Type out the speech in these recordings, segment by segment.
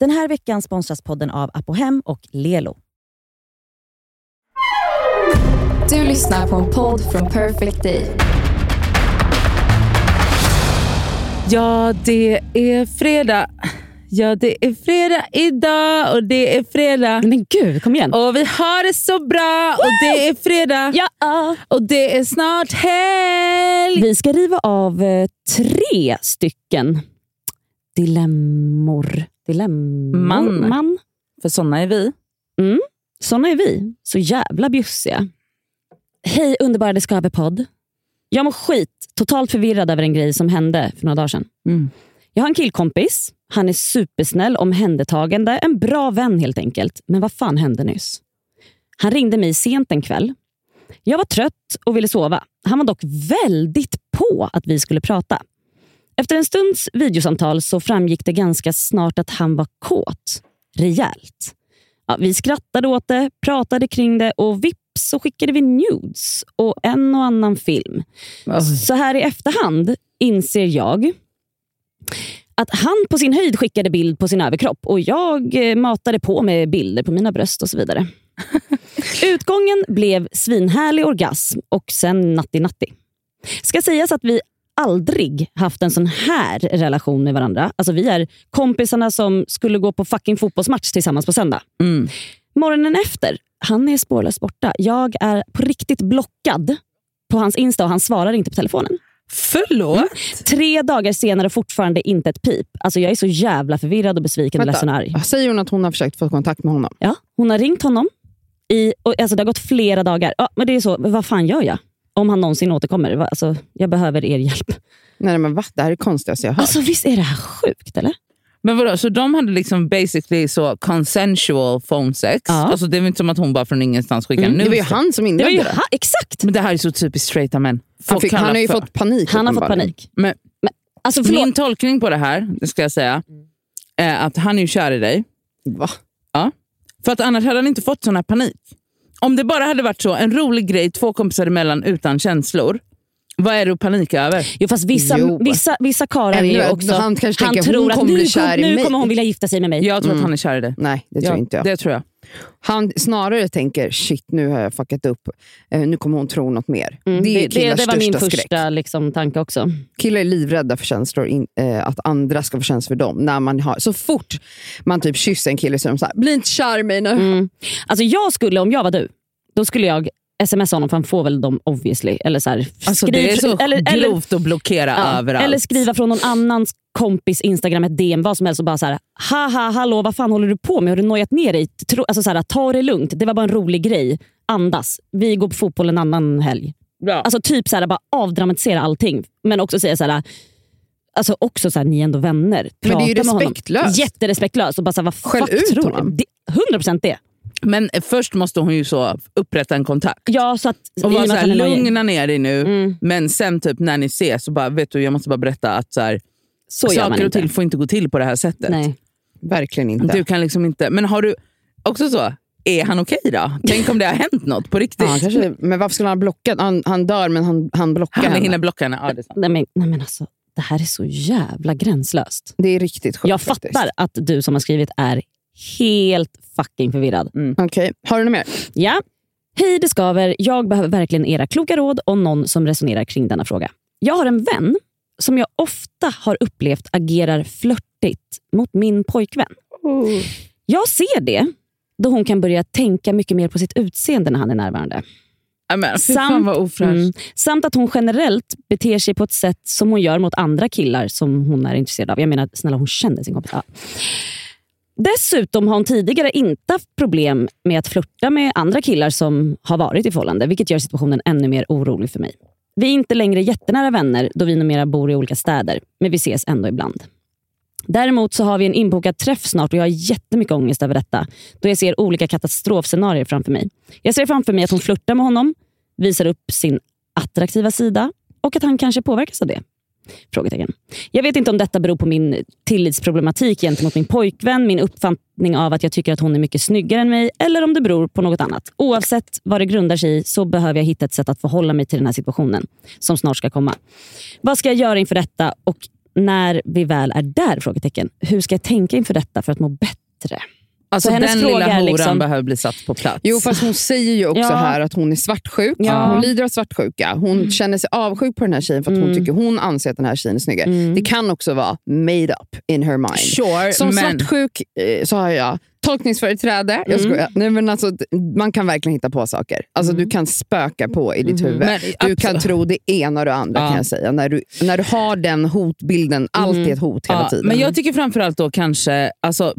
Den här veckan sponsras podden av Apohem och Lelo. Du lyssnar på en podd från Perfect Day. Ja, det är fredag. Ja, det är fredag idag och det är fredag. Men gud, kom igen. Och vi har det så bra och det är fredag. Ja. Och det är snart helg. Vi ska riva av eh, tre stycken dilemmor. Dilemmor? Man. För såna är vi. Såna är vi. Så jävla bjussiga. Hej underbara Discover-podd. Jag mår skit, totalt förvirrad över en grej som hände för några dagar sedan. Mm. Jag har en killkompis. Han är supersnäll, omhändertagande, en bra vän helt enkelt. Men vad fan hände nyss? Han ringde mig sent en kväll. Jag var trött och ville sova. Han var dock väldigt på att vi skulle prata. Efter en stunds videosamtal så framgick det ganska snart att han var kåt. Rejält. Ja, vi skrattade åt det, pratade kring det och vips så skickade vi nudes och en och annan film. Så här i efterhand inser jag att han på sin höjd skickade bild på sin överkropp och jag eh, matade på med bilder på mina bröst och så vidare. Utgången blev svinhärlig orgasm och sen natti-natti. Ska sägas att vi aldrig haft en sån här relation med varandra. Alltså Vi är kompisarna som skulle gå på fucking fotbollsmatch tillsammans på söndag. Mm. Morgonen efter, han är spårlöst borta. Jag är på riktigt blockad på hans Insta och han svarar inte på telefonen. Förlåt? Tre dagar senare fortfarande inte ett pip. Alltså jag är så jävla förvirrad och besviken, och Vänta. ledsen och arg. Säger hon att hon har försökt få kontakt med honom? Ja, hon har ringt honom. I, och, alltså det har gått flera dagar. Ja, men det är så, vad fan gör jag? Om han någonsin återkommer. Alltså, jag behöver er hjälp. Nej men va? Det här är det konstigaste jag har hört. Alltså visst är det här sjukt eller? Men vadå, så de hade liksom basically så consensual phone sex? Ja. Alltså det var inte som att hon bara från ingenstans skickade Mm, nudes. det var ju han som Det var inledde ju det. ha, exakt! Men det här är så typiskt straighta män. Han, fick, han har ju för- fått panik. Han har fått panik. Men Alltså förlåt. min tolkning på det här, det ska jag säga, är att han är ju kär i dig. Va? Ja. För att annars hade han inte fått sån här panik. Om det bara hade varit så, en rolig grej, två kompisar emellan utan känslor. Vad är det att panika över? Jo, fast vissa, Jo. vissa, vissa karlar är ju också... han kanske tänker, tror att kommer nu, i nu kommer hon vilja gifta sig med mig. Jag tror att han är kär i dig. Nej, det tror ja, inte jag. Det tror jag. Han snarare tänker, shit nu har jag fuckat upp. Eh, nu kommer hon tro något mer. Mm, det är det, killars det var min skräck. första liksom, tanke också. Killar är livrädda för känslor, in, eh, att andra ska få känslor för dem. När man har, så fort man typ kysser en kille så är de såhär, bli inte kär i mig nu. Mm. Alltså jag skulle, om jag var du, då skulle jag smsa honom för han får väl dem obviously. Eller så här, Alltså, skriv- det är så eller, eller, grovt att blockera ja, överallt. eller skriva från någon annans kompis Instagram, ett DM, vad som helst och bara så här, haha, hallå, vad fan håller du på med? Har du nojat ner dig? Tro, alltså så här, ta det lugnt, det var bara en rolig grej. Andas, vi går på fotboll en annan helg. Ja. Alltså typ så här, bara avdramatisera allting. Men också säga så här, alltså också så här, ni är ändå vänner. Men det är ju Prata respektlöst. Jätterespektlöst. Och bara så här, vad Skäll ut tror du? honom. Det- 100% det. Men först måste hon ju så upprätta en kontakt. Ja, så att, Och vara med så att här, han är nojig. lugna ner dig nu. Mm. Men sen typ när ni ses så bara, vet du, jag måste bara berätta att så här, Så saker och till får inte gå till på det här sättet. Nej. Verkligen inte. Du kan liksom inte, men har du också så, är han okej då? Tänk om det har hänt något på riktigt. Ja, kanske, men varför skulle han blocka? Han, han dör men han, han blockar han henne. hinner blocka henne. Ja, det. Nej, men, nej men alltså, det här är så jävla gränslöst. Det är riktigt sjukt Jag faktiskt. fattar att du som har skrivit är helt fucking förvirrad. Okej, har du något mer? Ja. Hej det skaver, jag behöver verkligen era kloka råd och någon som resonerar kring denna fråga. Jag har en vän som jag ofta har upplevt agerar flörtigt mot min pojkvän. Jag ser det då hon kan börja tänka mycket mer på sitt utseende när han är närvarande. Ja, men, fy fan Samt-. Mm. Samt att hon generellt beter sig på ett sätt som hon gör mot andra killar som hon är intresserad av. Jag menar, snälla hon känner sin kompis. Ja. Dessutom har hon tidigare inte haft problem med att flirta med andra killar som har varit i förhållande, vilket gör situationen ännu mer orolig för mig. Vi är inte längre jättenära vänner då vi numera bor i olika städer, men vi ses ändå ibland. Däremot så har vi en inbokad träff snart och jag har jättemycket ångest över detta, då jag ser olika katastrofscenarier framför mig. Jag ser framför mig att hon flörtar med honom, visar upp sin attraktiva sida och att han kanske påverkas av det. Frågetecken. Jag vet inte om detta beror på min tillitsproblematik gentemot min pojkvän, min uppfattning av att jag tycker att hon är mycket snyggare än mig eller om det beror på något annat. Oavsett vad det grundar sig i så behöver jag hitta ett sätt att förhålla mig till den här situationen som snart ska komma. Vad ska jag göra inför detta och när vi väl är där? Frågetecken. Hur ska jag tänka inför detta för att må bättre? Alltså Så hennes den fråga lilla horan liksom- behöver bli satt på plats. Jo, fast hon säger ju också Ja. här att hon är svartsjuk. Ja. Hon lider av svartsjuka. Hon känner sig avsjuk på den här tjejen för att hon tycker hon anser att den här tjejen är snyggare. Det kan också vara made up in her mind. Sure, Som men... svartsjuk eh, så har jag tolkningsföreträde. Jag skojar. Nej, men alltså, man kan verkligen hitta på saker. Alltså, Du kan spöka på i ditt huvud. Men Du absolut. kan tro det ena och det andra Ja. kan jag säga. När du, när du har den hotbilden, allt är ett hot hela Ja, tiden. Men jag tycker framförallt då kanske, alltså,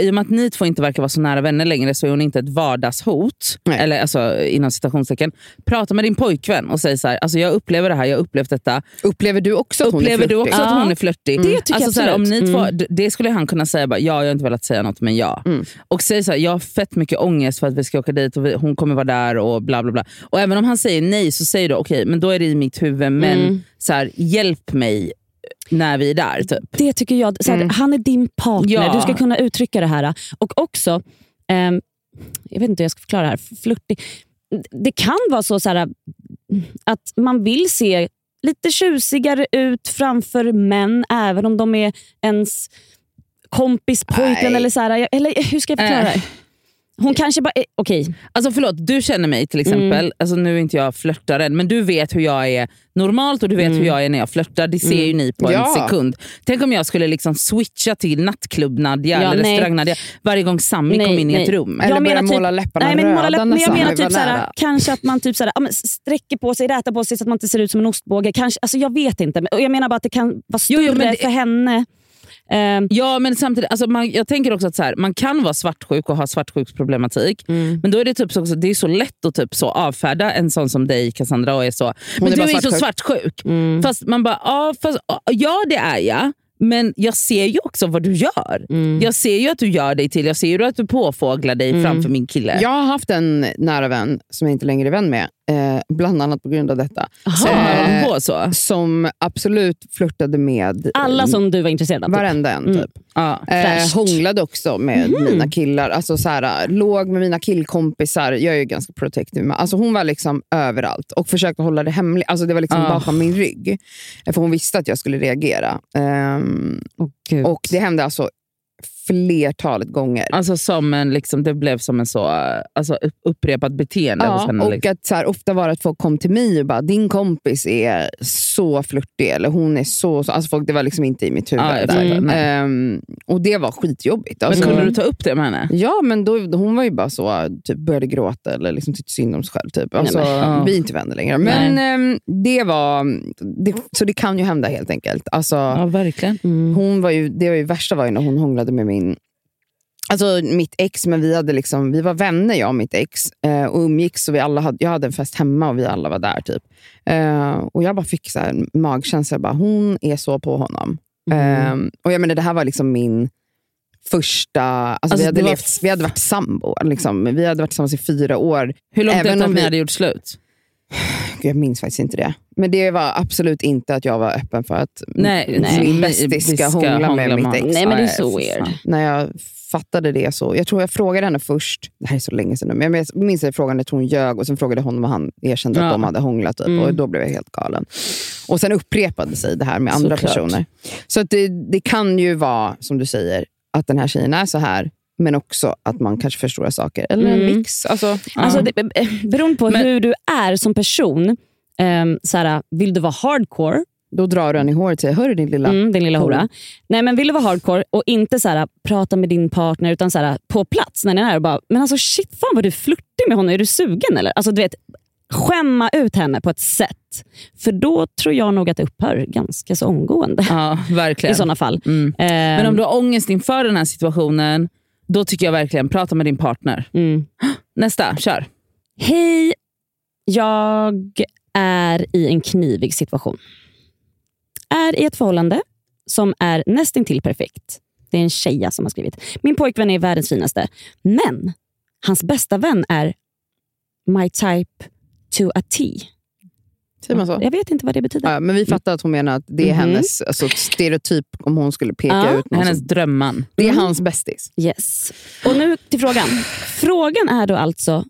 i och med att ni två inte verkar vara så nära vänner längre så är hon inte ett vardagshot. Nej. Eller alltså inom citationstecken. Prata med din pojkvän och säg så här, alltså jag upplever det här, jag upplevt detta. Upplever du också att hon Upplever är du flörtig? också att Ja. hon är flörtig? Det tycker jag alltså, så här, om absolut. ni två, Mm. Det skulle han kunna säga, bara, ja jag har inte velat säga något men ja. Mm. Och säg så här, jag har fett mycket ångest för att vi ska åka dit och vi, hon kommer vara där och bla bla bla. Och även om han säger nej så säger du okej, men då är det i mitt huvud, men Mm. så här, hjälp mig när vi är där. Typ. Det tycker jag. Så här, Han är din partner. Ja. Du ska kunna uttrycka det här. Och också, ehm, jag vet inte hur jag ska förklara det här. Flörtig. Det kan vara så, så här, att man vill se lite tjusigare ut framför män, även om de är ens kompis pojkvän. Eller, så här, eller hur ska jag förklara det Äh. här? Hon kanske bara... eh, Okej, Alltså förlåt, du känner mig till Mm. exempel, alltså nu är inte jag flörtaren, men du vet hur jag är normalt och du vet Mm. hur jag är när jag flörtar. Det ser ju ni på en Ja. sekund. Tänk om jag skulle liksom switcha till nattklubb-Nadja Ja, eller restaurang-Nadja varje gång Nej, kom in i nej. ett rum. Eller Jag börja menar typ- måla läpparna Nej, men, röda måla läpp, men jag Sami menar typ såhär, nära. kanske att man typ såhär, ja, sträcker på sig, rätar på sig så att man inte ser ut som en ostbåge. Kanske, alltså jag vet inte. Jag menar bara att det kan vara Jo, större jo, men det- för henne. Ehm, Ja men samtidigt, alltså man, jag tänker också att så här, man kan vara svartsjuk och ha svartsjuksproblematik. Mm. Men då är det typ så, det är så lätt att typ så avfärda en sån som dig Cassandra och är så. Men är du bara är så svartsjuk." svartsjuk. mm. Fast man bara, ja, fast, ja det är jag. Men jag ser ju också vad du gör. Mm. Jag ser ju att du gör dig till, jag ser ju att du påfåglar dig Mm. framför min kille. Jag har haft en nära vän som jag inte längre är vän med, eh, bland annat på grund av detta. Aha, Eh, på så? Som absolut flörtade med Alla som du var intresserad av. Typ. varenda en. Mm. Typ. Ja. Eh, hånglade också med mina killar. Alltså, så här, låg med mina killkompisar. Jag är ju ganska protective. men Alltså, hon var liksom överallt och försökte hålla det hemligt. Alltså, det var liksom Ah. bakom min rygg. Eh, För hon visste att jag skulle reagera. Åh, Gud. och Det hände alltså flertalet gånger. Alltså som en, liksom, det blev som en så alltså, upp- upprepat beteende hos Ja, henne. och liksom. att så här, ofta var det att folk kom till mig och bara, din kompis är så flörtig, eller hon är så... så. Alltså folk, det var liksom inte i mitt huvud. Jag där. Nej. Ehm, och det var skitjobbigt. Men Alltså, kunde du ta upp det med henne? Ja, men då, hon var ju bara så, typ började gråta eller liksom tyckte synd om sig själv. Typ. Alltså, men, ja. Vi är inte vänner längre. Men ehm, det var... Det, så det kan ju hända helt enkelt. Alltså, Ja, verkligen. Mm. hon var ju, det var ju värsta var ju när hon hånglade med min Alltså mitt ex, men vi, hade liksom, vi var vänner jag och mitt ex eh, och umgicks. Och vi alla hade, jag hade en fest hemma och vi alla var där. typ. Eh, och Jag bara fick så här, magkänsla, bara, hon är så på honom. Mm. Eh, och jag menar, Det här var liksom min första... Alltså, Alltså, vi, hade var levt, vi hade varit sambo. Liksom. Vi hade varit tillsammans i fyra år. Hur långt Även efter att om ni vi- hade gjort slut? Jag minns faktiskt inte det. Men det var absolut inte att jag var öppen för att Nej, min bästis ska ska hångla med mitt ex. Nej, men det är så weird. när jag fattade det så, jag tror jag frågade henne först, det här är så länge sedan nu, men jag minns att jag frågade, hon ljög och sen frågade honom och han erkände Ja. att de hade hånglat. Typ, Mm. och Då blev jag helt galen. Och Sen upprepade sig det här med andra Såklart. personer. Så det, det kan ju vara, som du säger, att den här tjejen är så här, men också att man kanske förstorar saker. Eller en Mm. mix. Alltså, Alltså, det, eh, beroende på Men- hur du är som person, um, såhär, vill du vara hardcore, då drar du en i håret och säger, hörru din lilla... mm, din lilla hora. hora. Nej, men vill du vara hardcore och inte såhär, prata med din partner, utan såhär, på plats när ni är här och bara, men alltså shit, fan vad du flörtig med honom, är du sugen eller? Alltså, du vet, skämma ut henne på ett sätt. För då tror jag nog att det upphör ganska så omgående. Ja, verkligen. I sådana fall. Mm. Eh, Men om du har ångest inför den här situationen, då tycker jag verkligen prata med din partner. mm. Nästa, kör. Hej, jag är i en knivig situation. Är i ett förhållande som är nästintill perfekt. Det är en tjeja som har skrivit. Min pojkvän är världens finaste, men hans bästa vän är my type to a T. Säger man så? Jag vet inte vad det betyder. Ja, men vi fattar att hon menar att det är Mhm. hennes alltså, stereotyp om hon skulle peka Ja. ut någon. Hennes som, drömman. det är Mm. hans bästis. Yes. Och nu till frågan. Frågan är då alltså,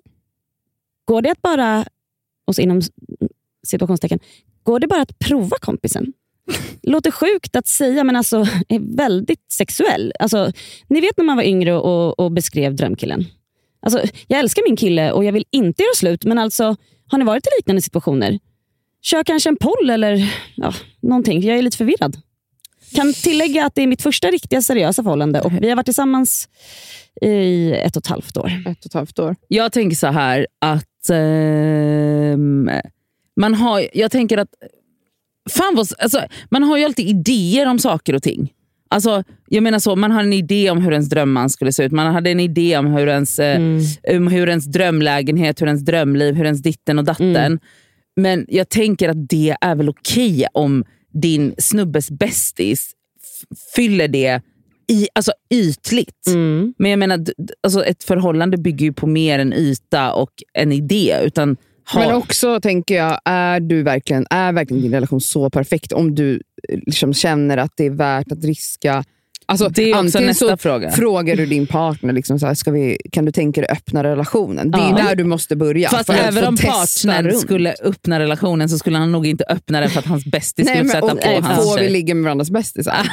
går det att bara, och så inom situationstecken, går det bara att prova kompisen? låter sjukt att säga, men alltså är väldigt sexuell. Alltså, ni vet när man var yngre och, och beskrev drömkillen. Alltså, jag älskar min kille och jag vill inte göra slut, men alltså, har ni varit i liknande situationer? Kör kanske en poll eller ja, någonting. Jag är lite förvirrad. Kan tillägga att det är mitt första riktiga seriösa förhållande och vi har varit tillsammans i ett och ett halvt år. Ett och ett halvt år. Jag tänker så här att ehm, man har, jag tänker att fan vad, alltså, man har ju alltid idéer om saker och ting. Alltså, jag menar så, man har en idé om hur ens drömman skulle se ut. Man hade en idé om hur ens, eh, om hur ens drömlägenhet, hur ens drömliv, hur ens ditten och datten. Men jag tänker att det är väl okej om din snubbes bästis fyller det i, alltså ytligt. Mm. Men jag menar, alltså ett förhållande bygger ju på mer än yta och en idé. Utan ha, Men också tänker jag, är, du verkligen, är verkligen din relation så perfekt om du eh, liksom känner att det är värt att riska Alltså, Det är också nästa fråga. frågar du din partner, liksom så här, ska vi, kan du tänka dig öppna relationen? Det är Ja. där du måste börja. Fast även om partnern runt. skulle öppna relationen så skulle han nog inte öppna den för att hans bästis Nej, skulle men, sätta och, på och hans får vi tjej. ligga med varandras bästisar?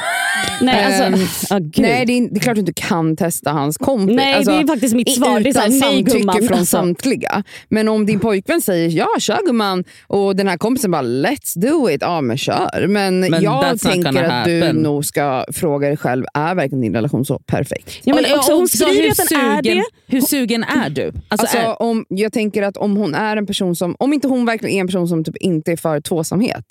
Nej, alltså, gud. Nej, det är, det är klart du inte kan testa hans kompis. Nej, Alltså, det är faktiskt mitt svar. Det är så här, nej, gumman. från Alltså. samtliga. Men om din pojkvän säger ja, kör gumman och den här kompisen bara let's do it, ja men kör. Men, Men jag tänker att du happen. nog ska fråga dig själv, är verkligen din relation så perfekt? Ja, men Och- också, hon skriver hur att den är sugen- det. Hur sugen är du? Alltså, Alltså, är, om, jag tänker att om hon är en person som, om inte hon verkligen är en person som typ inte är för tvåsamhet,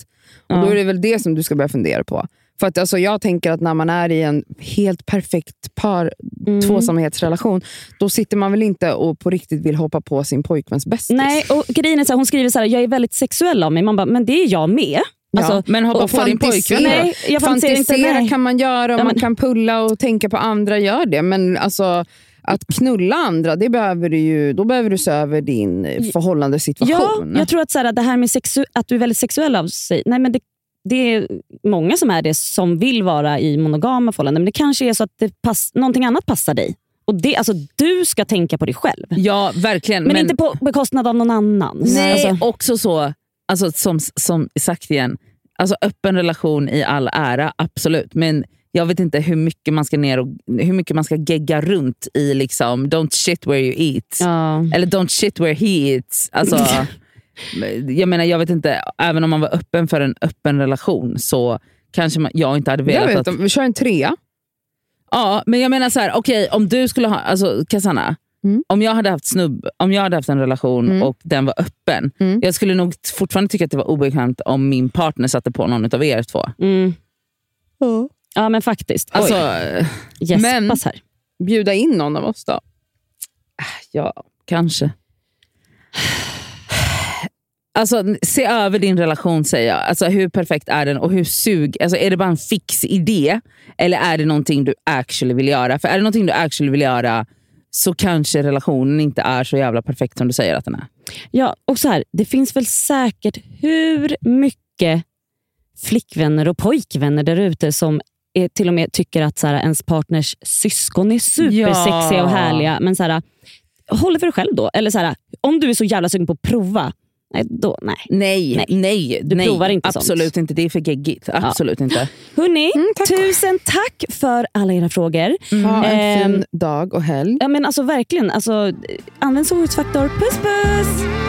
och då är det väl det som du ska börja fundera på. För att alltså, Jag tänker att när man är i en helt perfekt par Mm. tvåsamhetsrelation, då sitter man väl inte och på riktigt vill hoppa på sin pojkväns bästis. Nej, och grejen är så här, hon skriver så här, jag är väldigt sexuell av mig. Man bara, men det är jag med. Ja. Alltså, men hoppa på din fantisera. pojkvän? Nej, jag fantiserar inte. Fantisera Nej. kan man göra och Ja, man kan pulla och tänka på andra, gör det. Men alltså, att knulla andra, det behöver du ju, då behöver du se över din eh, Ja, förhållandesituation. jag tror att så här, det här med sexu- att du är väldigt sexuell av sig, nej, men det, det är många som är det som vill vara i monogama förhållanden. Men det kanske är så att det pass, någonting annat passar dig. Och det, alltså, du ska tänka på dig själv. Ja, verkligen. Men, inte på bekostnad av någon annan. Nej, Alltså, också så, alltså, som, som sagt igen, alltså, öppen relation i all ära, absolut. Men jag vet inte hur mycket man ska ner och hur mycket man ska gegga runt i liksom, don't shit where you eat. ja. Eller don't shit where he eats. Alltså, jag menar, jag vet inte, även om man var öppen för en öppen relation så kanske man, jag inte hade jag velat vet, att... om vi kör en trea. Ja, men jag menar så här, okej om du skulle ha, alltså Cassandra, Mm. om jag hade haft snubb, om jag hade haft en relation Mm. och den var öppen, Mm. jag skulle nog fortfarande tycka att det var obekvämt om min partner satte på någon av er två. Mm. Ja, men faktiskt. Alltså, gäspas men- här. Bjuda in någon av oss då. ja, kanske. Alltså, se över din relation säger jag. Alltså, hur perfekt är den och hur sug... Alltså, är det bara en fix idé eller är det någonting du actually vill göra? För är det någonting du actually vill göra så kanske relationen inte är så jävla perfekt som du säger att den är. Ja, och så här, det finns väl säkert hur mycket flickvänner och pojkvänner där ute som är, till och med tycker att så här, ens partners syskon är supersexiga Ja. och härliga. Men så här, håll det för dig själv då. Eller så här, om du är så jävla sugen på att prova, nej, då, nej. Nej, Nej. nej. Du nej, provar inte Absolut sånt. inte. Det är för geggigt. Absolut inte. Hörni, Mm, tack. tusen tack för alla era frågor. Ha en Ehm, fin dag och helg. Ja, men alltså verkligen, alltså, använd storhetsfaktor. Puss puss!